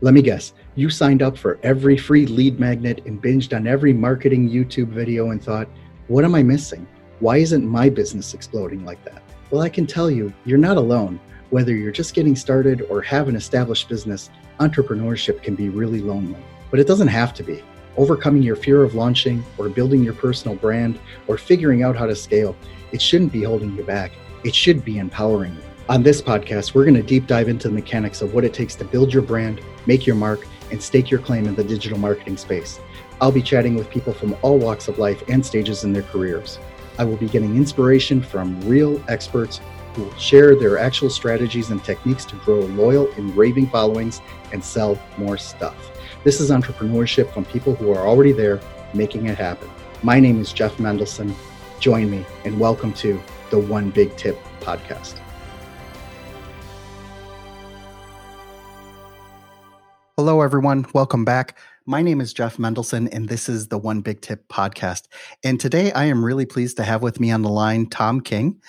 Let me guess, you signed up for every free lead magnet and binged on every marketing YouTube video and thought, what am I missing? Why isn't my business exploding like that? Well, I can tell you, you're not alone. Whether you're just getting started or have an established business, entrepreneurship can be really lonely. But it doesn't have to be. Overcoming your fear of launching or building your personal brand or figuring out how to scale, it shouldn't be holding you back. It should be empowering you. On this podcast, we're going to deep dive into the mechanics of what it takes to build your brand, make your mark, and stake your claim in the digital marketing space. I'll be chatting with people from all walks of life and stages in their careers. I will be getting inspiration from real experts who will share their actual strategies and techniques to grow loyal and raving followings and sell more stuff. This is entrepreneurship from people who are already there making it happen. My name is Jeff Mendelson. Join me and welcome to the One Big Tip podcast. Hello, everyone. Welcome back. My name is Jeff Mendelson, and this is the One Big Tip podcast. And today I am really pleased to have with me on the line Thom King.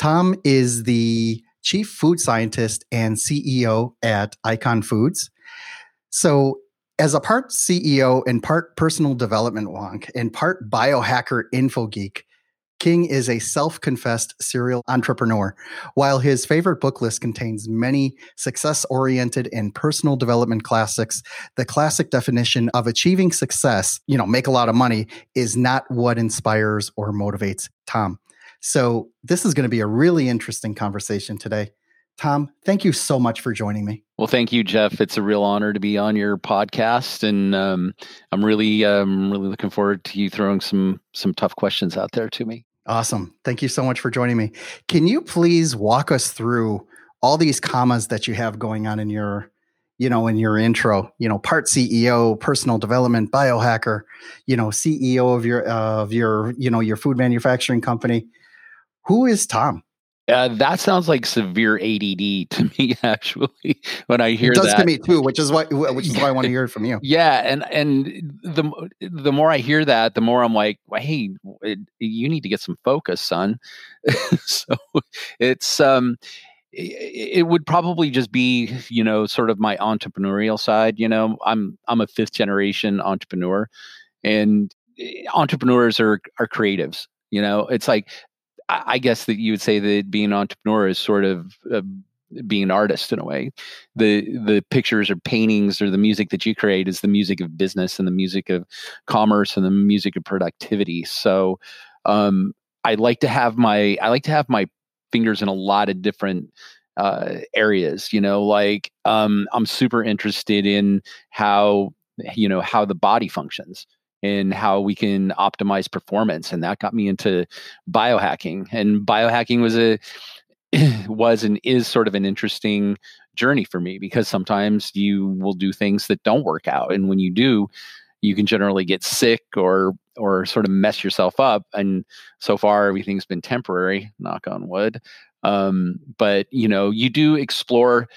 Thom is the chief food scientist and CEO at Icon Foods. So, as a part CEO and part personal development wonk and part biohacker info geek, King is a self confessed serial entrepreneur. While his favorite book list contains many success oriented and personal development classics, the classic definition of achieving success, you know, make a lot of money, is not what inspires or motivates Thom. So, this is going to be a really interesting conversation today. Thom, thank you so much for joining me. Well, thank you, Jeff. It's a real honor to be on your podcast, and um, I'm really, um, really looking forward to you throwing some some tough questions out there to me. Awesome. Thank you so much for joining me. Can you please walk us through all these commas that you have going on in your, you know, in your intro? You know, part CEO, personal development, biohacker, you know, CEO of your of your, you know, your food manufacturing company. Who is Thom? Uh, that sounds like severe ADD to me. Actually, when I hear it does that, to me too, which is why which is why I want to hear it from you. Yeah, and and the the more I hear that, the more I'm like, hey, it, you need to get some focus, son. so it's um, it, it would probably just be you know sort of my entrepreneurial side. You know, I'm I'm a fifth generation entrepreneur, and eh, entrepreneurs are are creatives. You know, it's like I guess that you would say that being an entrepreneur is sort of uh, being an artist in a way. The the pictures or paintings or the music that you create is the music of business and the music of commerce and the music of productivity. So um, I like to have my I like to have my fingers in a lot of different uh, areas. You know, like um, I'm super interested in how you know how the body functions in how we can optimize performance and that got me into biohacking and biohacking was a was and is sort of an interesting journey for me because sometimes you will do things that don't work out and when you do you can generally get sick or or sort of mess yourself up and so far everything's been temporary knock on wood um, but you know you do explore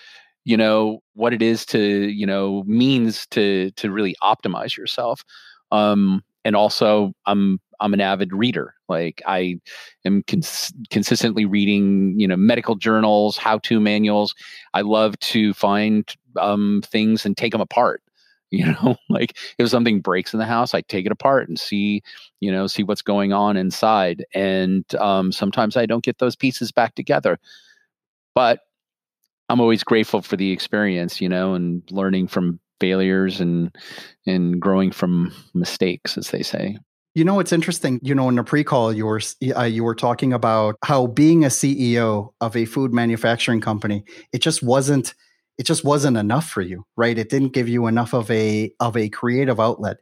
you know what it is to you know means to to really optimize yourself um, and also I'm I'm an avid reader. Like I am cons- consistently reading, you know, medical journals, how-to manuals. I love to find um, things and take them apart. You know, like if something breaks in the house, I take it apart and see, you know, see what's going on inside. And um, sometimes I don't get those pieces back together, but I'm always grateful for the experience, you know, and learning from failures and and growing from mistakes, as they say. You know, it's interesting. You know, in the pre-call, you were uh, you were talking about how being a CEO of a food manufacturing company, it just wasn't it just wasn't enough for you, right? It didn't give you enough of a of a creative outlet.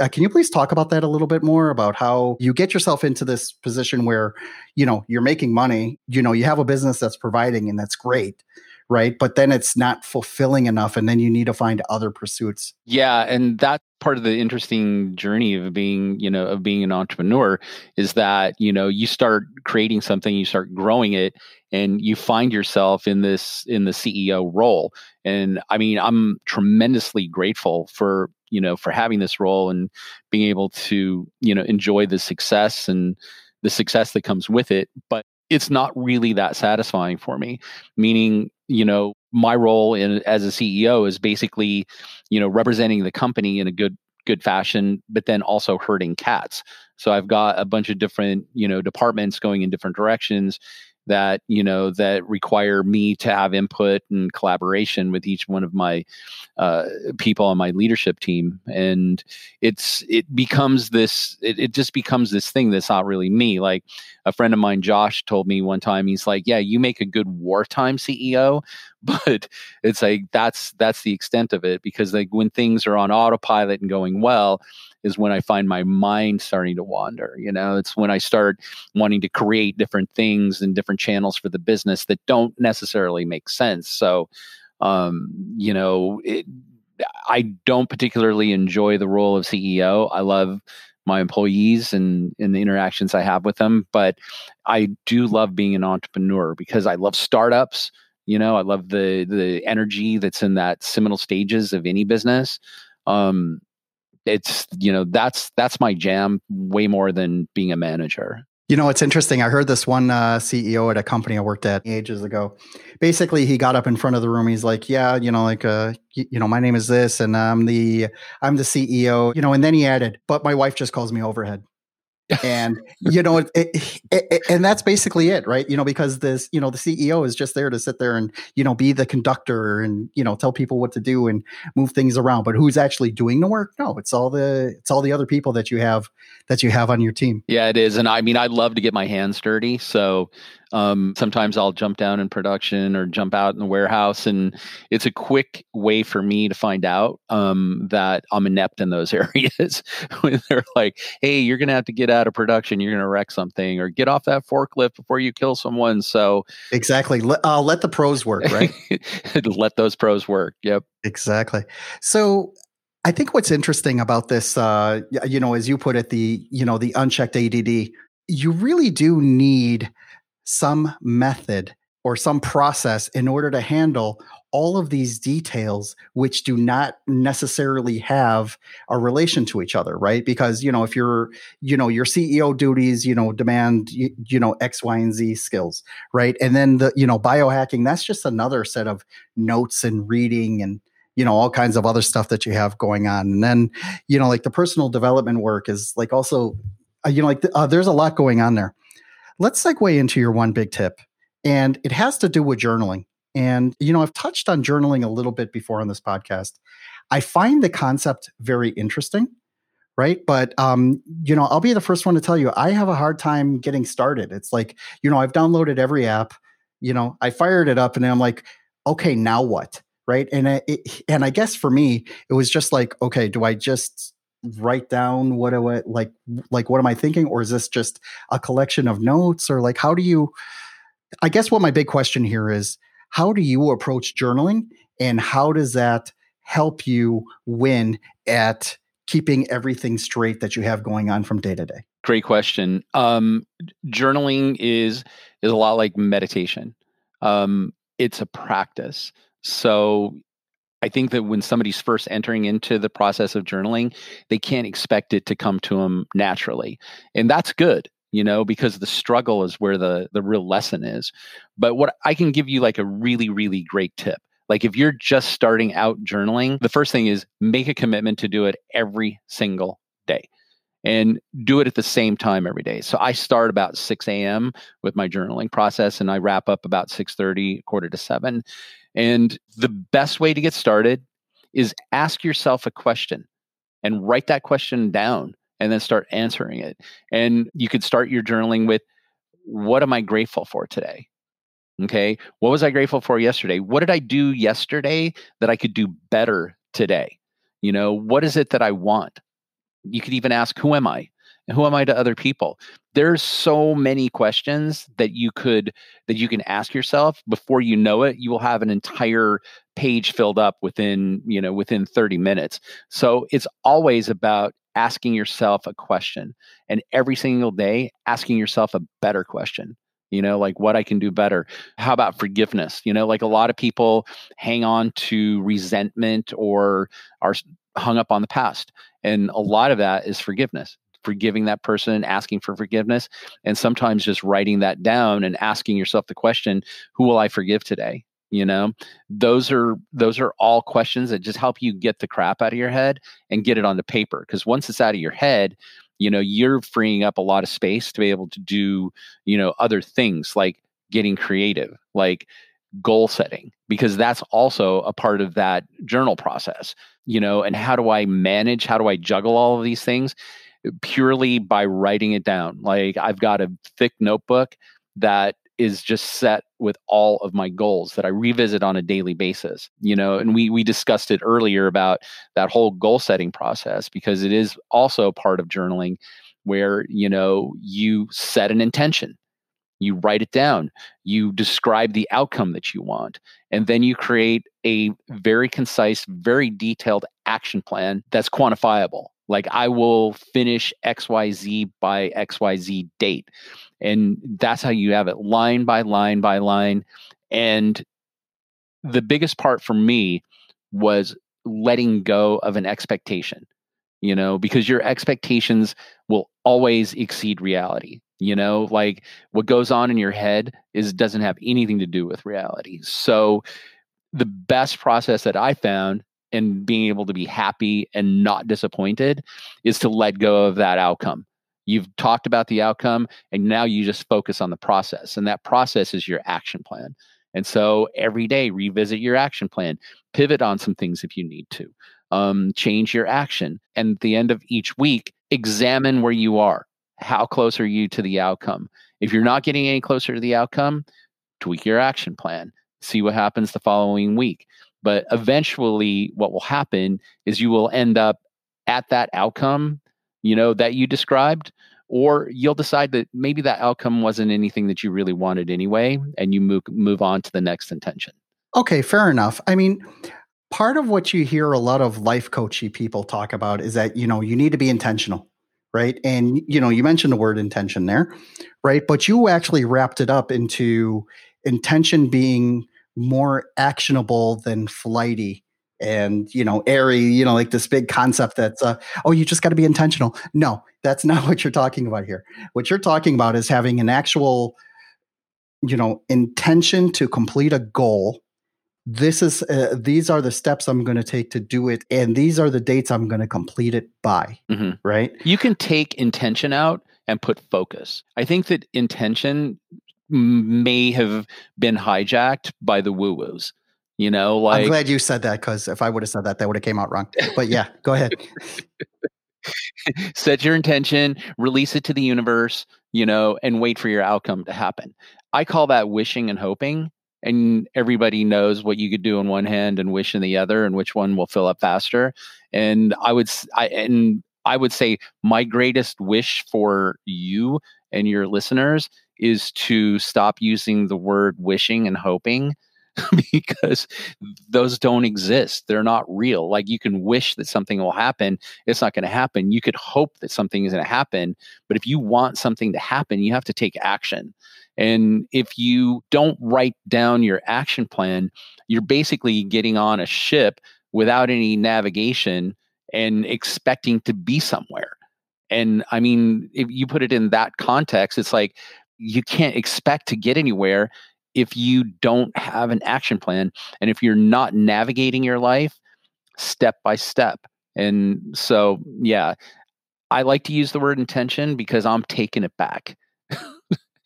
Uh, can you please talk about that a little bit more about how you get yourself into this position where, you know, you're making money, you know, you have a business that's providing and that's great, right? But then it's not fulfilling enough, and then you need to find other pursuits. Yeah, and that part of the interesting journey of being, you know, of being an entrepreneur is that you know you start creating something, you start growing it, and you find yourself in this in the CEO role. And I mean, I'm tremendously grateful for you know for having this role and being able to you know enjoy the success and the success that comes with it but it's not really that satisfying for me meaning you know my role in as a CEO is basically, you know, representing the company in a good good fashion, but then also herding cats. So I've got a bunch of different, you know, departments going in different directions that you know that require me to have input and collaboration with each one of my uh, people on my leadership team. And it's it becomes this it, it just becomes this thing that's not really me. Like a friend of mine josh told me one time he's like yeah you make a good wartime ceo but it's like that's that's the extent of it because like when things are on autopilot and going well is when I find my mind starting to wander. You know, it's when I start wanting to create different things and different channels for the business that don't necessarily make sense. So, um, you know, it, I don't particularly enjoy the role of CEO. I love my employees and, and the interactions I have with them, but I do love being an entrepreneur because I love startups. You know, I love the the energy that's in that seminal stages of any business. Um, it's you know that's that's my jam way more than being a manager you know, it's interesting. I heard this one uh, CEO at a company I worked at ages ago. Basically, he got up in front of the room. He's like, "Yeah, you know, like, uh, you, you know, my name is this, and I'm the I'm the CEO." You know, and then he added, "But my wife just calls me overhead." And you know it, it, it, and that's basically it right? You know because this you know the ceo is just there to sit there and you know be the conductor and you know tell people what to do and move things around. But who's actually doing the work? No it's all the it's all the other people that you have that you have on your team. Yeah it is. And i mean i love to get my hands dirty. So um, sometimes I'll jump down in production or jump out in the warehouse, and it's a quick way for me to find out um, that I'm inept in those areas. when they're like, "Hey, you're going to have to get out of production. You're going to wreck something, or get off that forklift before you kill someone." So exactly, let, uh, let the pros work, right? let those pros work. Yep, exactly. So I think what's interesting about this, uh, you know, as you put it, the you know the unchecked ADD, you really do need some method or some process in order to handle all of these details which do not necessarily have a relation to each other right? Because you know if you're you know your ceo duties you know demand you, you know x y and z skills right? And then the you know biohacking that's just another set of notes and reading and you know all kinds of other stuff that you have going on. And then you know like the personal development work is like also uh, you know like uh, there's a lot going on there Let's segue into your one big tip, and it has to do with journaling. And, you know, I've touched on journaling a little bit before on this podcast. I find the concept very interesting, right? But, um, you know, I'll be the first one to tell you, I have a hard time getting started. It's like, you know, I've downloaded every app, you know, I fired it up and I'm like, okay, now what? Right. And, it, and I guess for me, it was just like, okay, do I just write down what I like like what am I thinking or is this just a collection of notes or like how do you I guess what my big question here is how do you approach journaling and how does that help you win at keeping everything straight that you have going on from day to day? Great question. Um, journaling is is a lot like meditation. Um, it's a practice. So I think that when somebody's first entering into the process of journaling, they can't expect it to come to them naturally. And that's good, you know, because the struggle is where the the real lesson is. But what I can give you like a really really great tip. Like if you're just starting out journaling, the first thing is make a commitment to do it every single day and do it at the same time every day. So I start about 6 a.m. with my journaling process and I wrap up about 6:30, quarter to seven. And the best way to get started is ask yourself a question and write that question down and then start answering it. And you could start your journaling with what am I grateful for today? Okay. What was I grateful for yesterday? What did I do yesterday that I could do better today? You know, what is it that I want? You could even ask, who am I? Who am i to other people? There's so many questions that you could that you can ask yourself. Before you know it you will have an entire page filled up within you know within 30 minutes. So it's always about asking yourself a question and every single day asking yourself a better question. You know like what i can do better. How about forgiveness? You know like a lot of people hang on to resentment or are hung up on the past and a lot of that is forgiveness forgiving that person and asking for forgiveness and sometimes just writing that down and asking yourself the question who will i forgive today? You know? Those are those are all questions that just help you get the crap out of your head and get it on the paper because once it's out of your head you know you're freeing up a lot of space to be able to do you know other things like getting creative like goal setting because that's also a part of that journal process you know? And how do i manage how do i juggle all of these things purely by writing it down like i've got a thick notebook that is just set with all of my goals that I revisit on a daily basis. You know, and we we discussed it earlier about that whole goal setting process because it is also part of journaling where, you know, you set an intention. You write it down. You describe the outcome that you want. And then you create a very concise, very detailed action plan that's quantifiable. Like, I will finish XYZ by XYZ date. And that's how you have it line by line by line. And the biggest part for me was letting go of an expectation you know because your expectations will always exceed reality you know? Like what goes on in your head is doesn't have anything to do with reality. So the best process that i found in being able to be happy and not disappointed is to let go of that outcome You've talked about the outcome, and now you just focus on the process. And that process is your action plan. And so every day, revisit your action plan, pivot on some things if you need to, um, change your action. And at the end of each week, examine where you are. How close are you to the outcome? If you're not getting any closer to the outcome, tweak your action plan, see what happens the following week. But eventually, what will happen is you will end up at that outcome you know, that you described, or you'll decide that maybe that outcome wasn't anything that you really wanted anyway, and you move move on to the next intention. Okay, fair enough. I mean, part of what you hear a lot of life coachy people talk about is that you know you need to be intentional right and you know you mentioned the word intention there right but you actually wrapped it up into intention being more actionable than flighty and you know airy you know like this big concept that's uh, oh you just got to be intentional. No that's not what you're talking about here. What you're talking about is having an actual you know intention to complete a goal. This is uh, these are the steps i'm going to take to do it and these are the dates i'm going to complete it by mm-hmm. right? You can take intention out and put focus. I think that intention may have been hijacked by the woo woos you know, like I'm glad you said that because if I would have said that, that would have came out wrong. But yeah, go ahead. Set your intention, release it to the universe, you know, and wait for your outcome to happen. I call that wishing and hoping. And everybody knows what you could do in one hand and wish in the other, and which one will fill up faster. And I would, I and I would say my greatest wish for you and your listeners is to stop using the word wishing and hoping because those don't exist. They're not real. Like you can wish that something will happen, it's not going to happen. You could hope that something is going to happen, but if you want something to happen, you have to take action. And if you don't write down your action plan, you're basically getting on a ship without any navigation and expecting to be somewhere. And I mean, if you put it in that context, it's like you can't expect to get anywhere if you don't have an action plan and if you're not navigating your life step by step. And so, yeah, I like to use the word intention because I'm taking it back.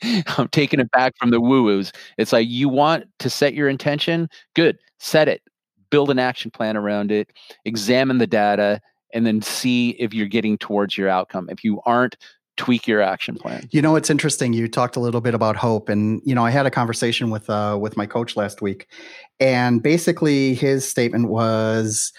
I'm taking it back from the woo woos. It's like you want to set your intention, good, set it, build an action plan around it, examine the data, and then see if you're getting towards your outcome. If you aren't, tweak your action plan. You know, it's interesting. You talked a little bit about hope, and you know, I had a conversation with uh, with my coach last week, and basically his statement was,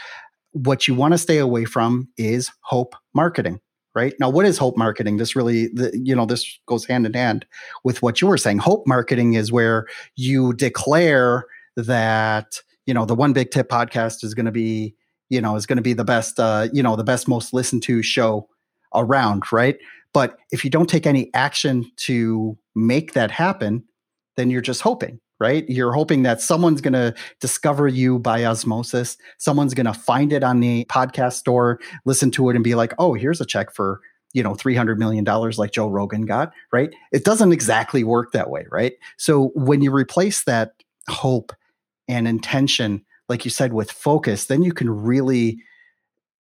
"What you want to stay away from is hope marketing." Right now, what is hope marketing? This really, the, you know, this goes hand in hand with what you were saying. Hope marketing is where you declare that you know the one big tip podcast is going to be you know is going to be the best uh, you know the best most listened to show around right but if you don't take any action to make that happen, then you're just hoping, right? You're hoping that someone's going to discover you by osmosis. Someone's going to find it on the podcast store, listen to it, and be like, oh, here's a check for you know $300 million like joe rogan got right it doesn't exactly work that way right so when you replace that hope and intention, like you said, with focus, then you can really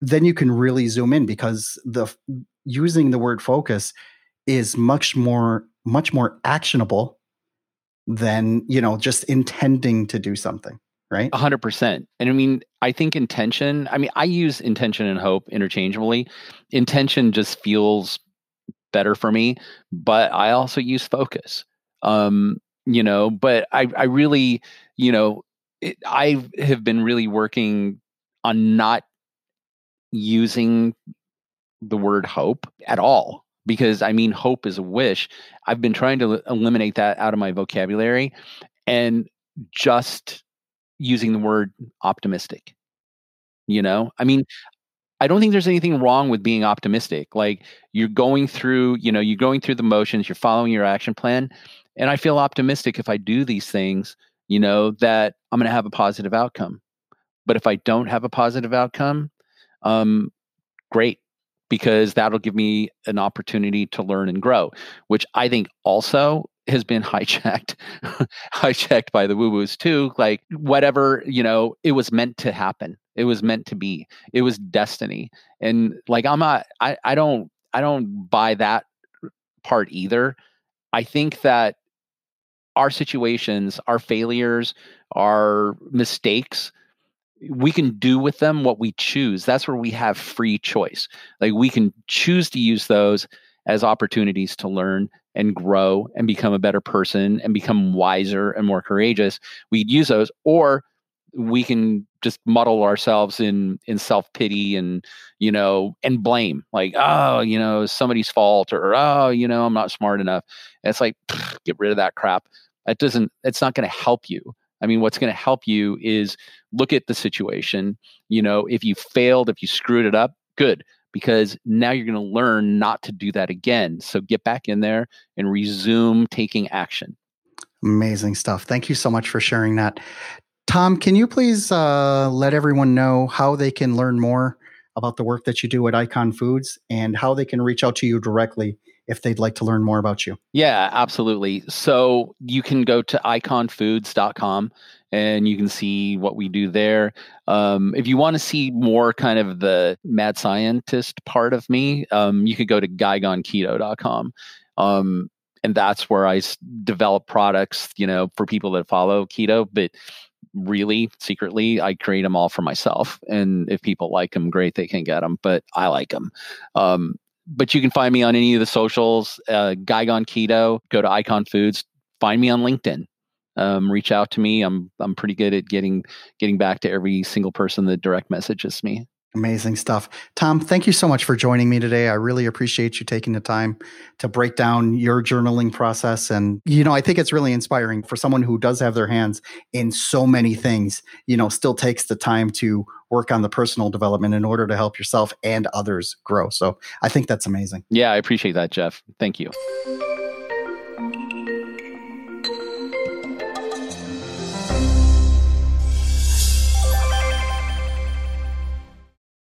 then you can really zoom in because the using the word focus is much more much more actionable than you know just intending to do something right? 100% and i mean i think intention i mean i use intention and hope interchangeably. Intention just feels better for me but i also use focus. Um you know but i i really you know it, i have been really working on not using the word hope at all because I mean, hope is a wish. I've been trying to eliminate that out of my vocabulary and just using the word optimistic. You know, I mean, I don't think there's anything wrong with being optimistic. Like you're going through, you know, you're going through the motions, you're following your action plan. And I feel optimistic if I do these things, you know, that I'm going to have a positive outcome. But if I don't have a positive outcome, um, great because that'll give me an opportunity to learn and grow, which I think also has been hijacked hijacked by the woo woos too like whatever you know it was meant to happen. It was meant to be. It was destiny. And like i'm not i, I don't i don't buy that part either. I think that our situations our failures our mistakes we can do with them what we choose. That's where we have free choice. Like we can choose to use those as opportunities to learn and grow and become a better person and become wiser and more courageous. We'd use those, or we can just muddle ourselves in in self pity and you know and blame like oh you know somebody's fault or oh you know I'm not smart enough. And it's like get rid of that crap. It doesn't. It's not going to help you. I mean, what's going to help you is look at the situation. You know, if you failed, if you screwed it up, good, because now you're going to learn not to do that again. So get back in there and resume taking action. Amazing stuff. Thank you so much for sharing that. Thom, can you please uh, let everyone know how they can learn more about the work that you do at Icon Foods and how they can reach out to you directly if they'd like to learn more about you. Yeah, absolutely. So you can go to iconfoods.com and you can see what we do there. Um, if you want to see more kind of the mad scientist part of me, um, you could go to guygoneketo.com. Um, and that's where I develop products, you know, for people that follow keto. But really, secretly, I create them all for myself. And if people like them, great, they can get them. But I like them. Um, but you can find me on any of the socials. Uh, Gone Keto. Go to Icon Foods. Find me on LinkedIn. Um, reach out to me. I'm I'm pretty good at getting getting back to every single person that direct messages me. Amazing stuff. Thom, thank you so much for joining me today. I really appreciate you taking the time to break down your journaling process. And, you know, I think it's really inspiring for someone who does have their hands in so many things, you know, still takes the time to work on the personal development in order to help yourself and others grow. So I think that's amazing. Yeah, I appreciate that, Jeff. Thank you.